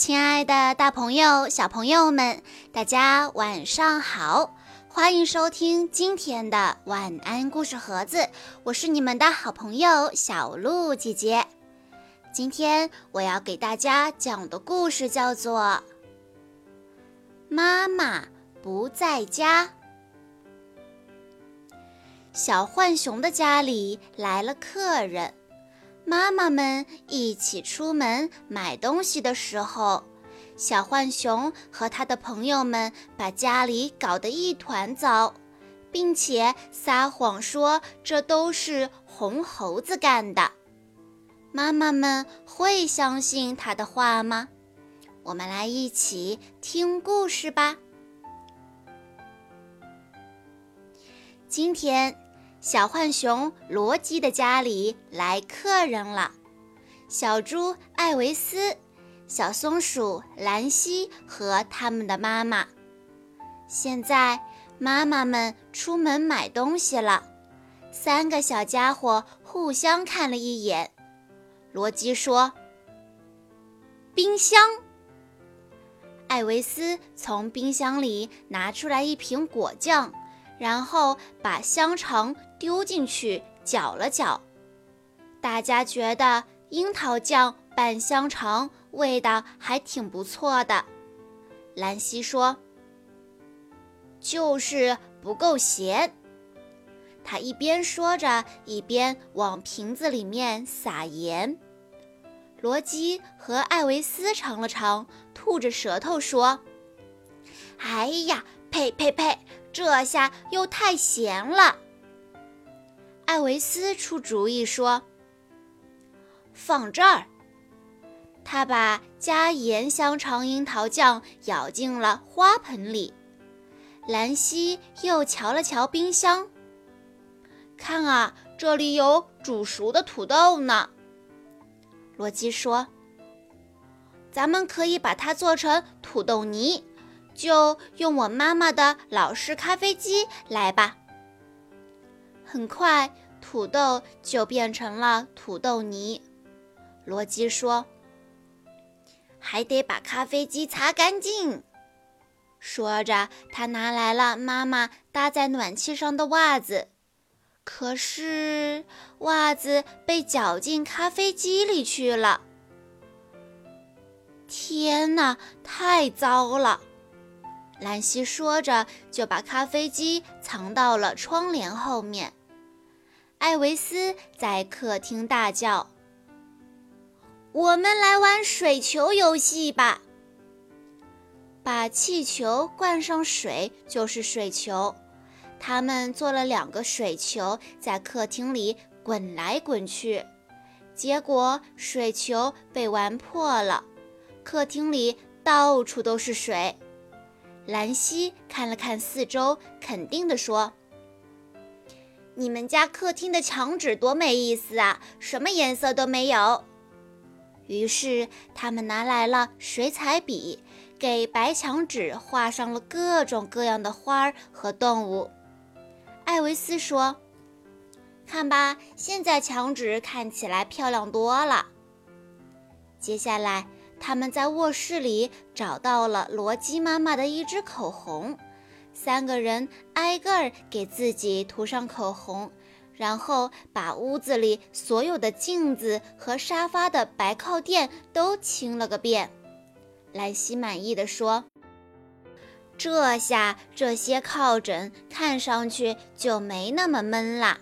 亲爱的，大朋友、小朋友们，大家晚上好！欢迎收听今天的晚安故事盒子，我是你们的好朋友小鹿姐姐。今天我要给大家讲的故事叫做《妈妈不在家》。小浣熊的家里来了客人。妈妈们一起出门买东西的时候，小浣熊和他的朋友们把家里搞得一团糟，并且撒谎说这都是红猴子干的。妈妈们会相信他的话吗？我们来一起听故事吧。今天。小浣熊罗基的家里来客人了，小猪艾维斯、小松鼠兰西和他们的妈妈。现在妈妈们出门买东西了，三个小家伙互相看了一眼。罗基说：“冰箱。”艾维斯从冰箱里拿出来一瓶果酱。然后把香肠丢进去搅了搅，大家觉得樱桃酱拌香肠味道还挺不错的。兰西说：“就是不够咸。”他一边说着，一边往瓶子里面撒盐。罗基和艾维斯尝了尝，吐着舌头说：“哎呀，呸呸呸！”这下又太咸了。艾维斯出主意说：“放这儿。”他把加盐香肠樱桃酱舀进了花盆里。兰西又瞧了瞧冰箱，看啊，这里有煮熟的土豆呢。罗基说：“咱们可以把它做成土豆泥。”就用我妈妈的老式咖啡机来吧。很快，土豆就变成了土豆泥。罗基说：“还得把咖啡机擦干净。”说着，他拿来了妈妈搭在暖气上的袜子，可是袜子被搅进咖啡机里去了。天哪，太糟了！兰西说着，就把咖啡机藏到了窗帘后面。艾维斯在客厅大叫：“我们来玩水球游戏吧！把气球灌上水就是水球。”他们做了两个水球，在客厅里滚来滚去，结果水球被玩破了，客厅里到处都是水。兰西看了看四周，肯定地说：“你们家客厅的墙纸多没意思啊，什么颜色都没有。”于是他们拿来了水彩笔，给白墙纸画上了各种各样的花儿和动物。艾维斯说：“看吧，现在墙纸看起来漂亮多了。”接下来。他们在卧室里找到了罗基妈妈的一支口红，三个人挨个儿给自己涂上口红，然后把屋子里所有的镜子和沙发的白靠垫都清了个遍。兰西满意的说：“这下这些靠枕看上去就没那么闷啦。”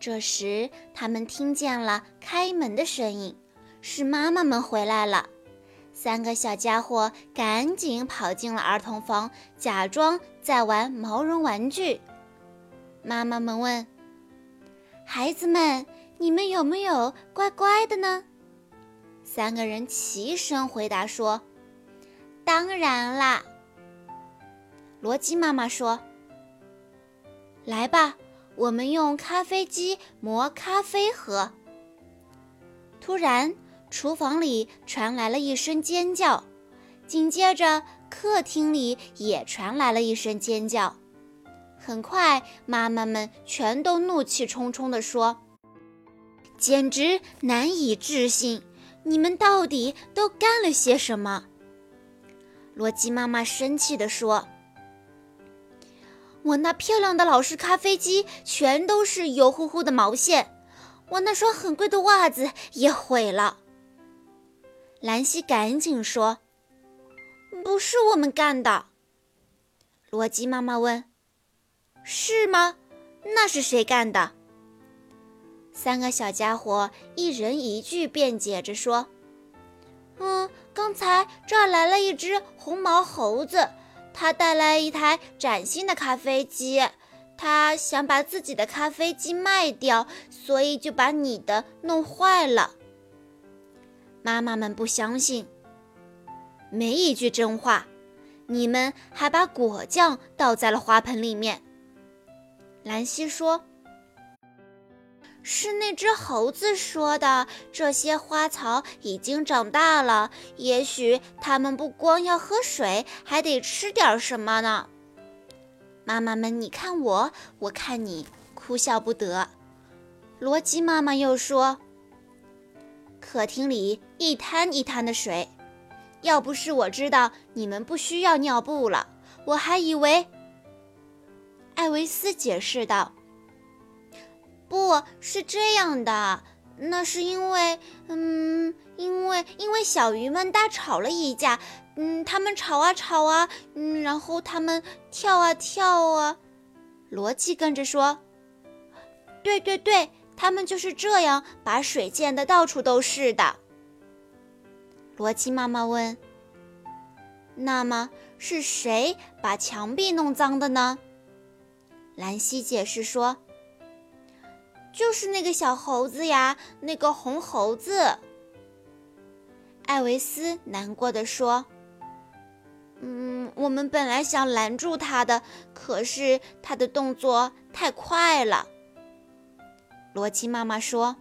这时，他们听见了开门的声音。是妈妈们回来了，三个小家伙赶紧跑进了儿童房，假装在玩毛绒玩具。妈妈们问：“孩子们，你们有没有乖乖的呢？”三个人齐声回答说：“当然啦。”罗基妈妈说：“来吧，我们用咖啡机磨咖啡喝。”突然。厨房里传来了一声尖叫，紧接着客厅里也传来了一声尖叫。很快，妈妈们全都怒气冲冲地说：“简直难以置信！你们到底都干了些什么？罗基妈妈生气地说：“我那漂亮的老式咖啡机全都是油乎乎的毛线，我那双很贵的袜子也毁了。”兰西赶紧说：“不是我们干的。”罗基妈妈问：“是吗？那是谁干的？”三个小家伙一人一句辩解着说：“嗯，刚才这儿来了一只红毛猴子，他带来一台崭新的咖啡机，他想把自己的咖啡机卖掉，所以就把你的弄坏了。”妈妈们不相信，没一句真话。你们还把果酱倒在了花盆里面。兰西说。是那只猴子说的。这些花草已经长大了，也许它们不光要喝水，还得吃点什么呢？妈妈们，你看我，我看你，哭笑不得。罗辑妈妈又说：“客厅里一滩一滩的水，要不是我知道你们不需要尿布了，我还以为……”艾维斯解释道。不是这样的，那是因为，嗯，因为因为小鱼们大吵了一架，嗯，他们吵啊吵啊，嗯，然后他们跳啊跳啊。罗辑跟着说：“对对对，他们就是这样把水溅得到处都是的。”罗辑妈妈问：“那么是谁把墙壁弄脏的呢？”兰西解释说。就是那个小猴子呀，那个红猴子。艾维斯难过的说：“嗯，我们本来想拦住他的，可是他的动作太快了。”罗辑妈妈说：“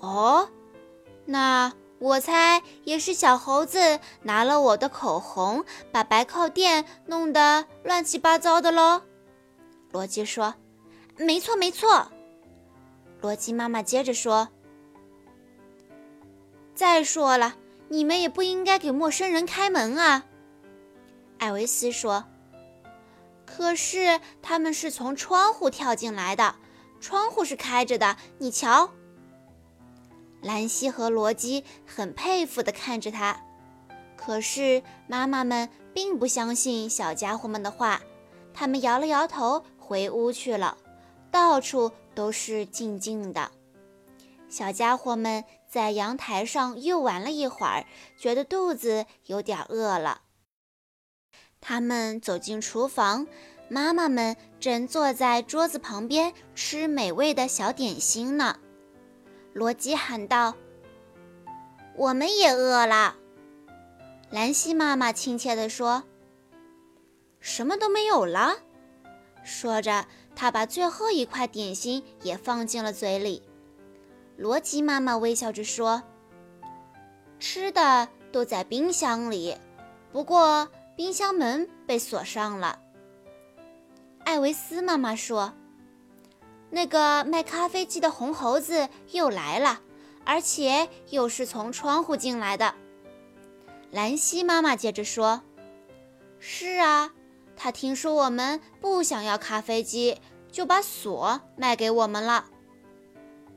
哦，那我猜也是小猴子拿了我的口红，把白靠垫弄得乱七八糟的喽。”罗辑说：“没错，没错。”罗辑妈妈接着说：“再说了，你们也不应该给陌生人开门啊。”艾维斯说：“可是他们是从窗户跳进来的，窗户是开着的，你瞧。”兰西和罗基很佩服地看着他，可是妈妈们并不相信小家伙们的话，他们摇了摇头，回屋去了。到处。都是静静的，小家伙们在阳台上又玩了一会儿，觉得肚子有点饿了。他们走进厨房，妈妈们正坐在桌子旁边吃美味的小点心呢。罗辑喊道：“我们也饿了。”兰西妈妈亲切地说：“什么都没有了。”说着。她把最后一块点心也放进了嘴里。罗辑妈妈微笑着说：“吃的都在冰箱里，不过冰箱门被锁上了。”艾维斯妈妈说：“那个卖咖啡机的红猴子又来了，而且又是从窗户进来的。”兰西妈妈接着说：“是啊。”他听说我们不想要咖啡机，就把锁卖给我们了。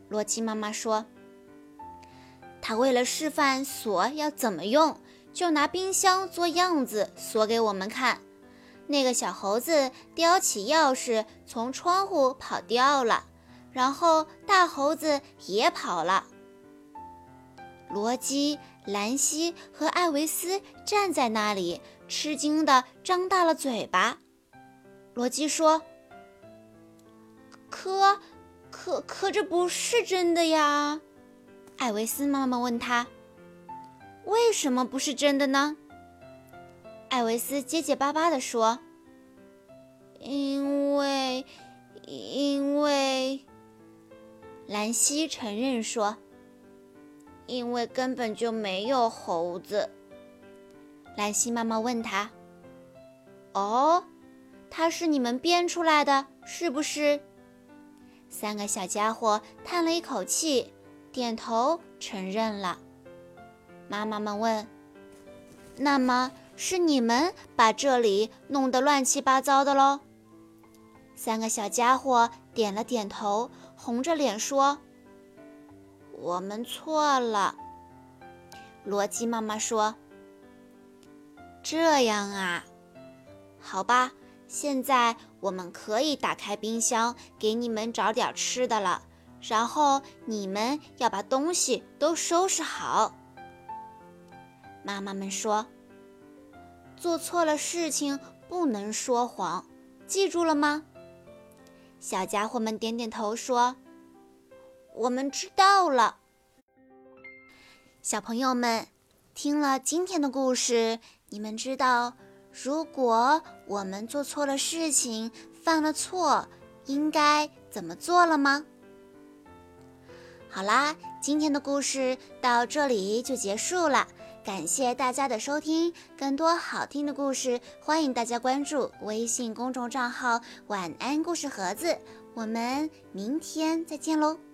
罗辑妈妈说：“他为了示范锁要怎么用，就拿冰箱做样子锁给我们看。那个小猴子叼起钥匙从窗户跑掉了，然后大猴子也跑了。”罗基。兰西和艾维斯站在那里，吃惊地张大了嘴巴。罗基说：“可，可，可这不是真的呀！”艾维斯妈妈问他：“为什么不是真的呢？”艾维斯结结巴巴地说：“因为，因为……”兰西承认说。因为根本就没有猴子，兰西妈妈问他：“哦，他是你们编出来的，是不是？”三个小家伙叹了一口气，点头承认了。妈妈们问：“那么是你们把这里弄得乱七八糟的喽？”三个小家伙点了点头，红着脸说：“我们错了。”罗基妈妈说：“这样啊，好吧，现在我们可以打开冰箱，给你们找点吃的了。然后你们要把东西都收拾好。”妈妈们说：“做错了事情不能说谎，记住了吗？”小家伙们点点头说：“我们知道了。”小朋友们，听了今天的故事，你们知道，如果我们做错了事情，犯了错，应该怎么做了吗？好啦，今天的故事到这里就结束了。感谢大家的收听，更多好听的故事，欢迎大家关注微信公众账号“晚安故事盒子”。我们明天再见喽！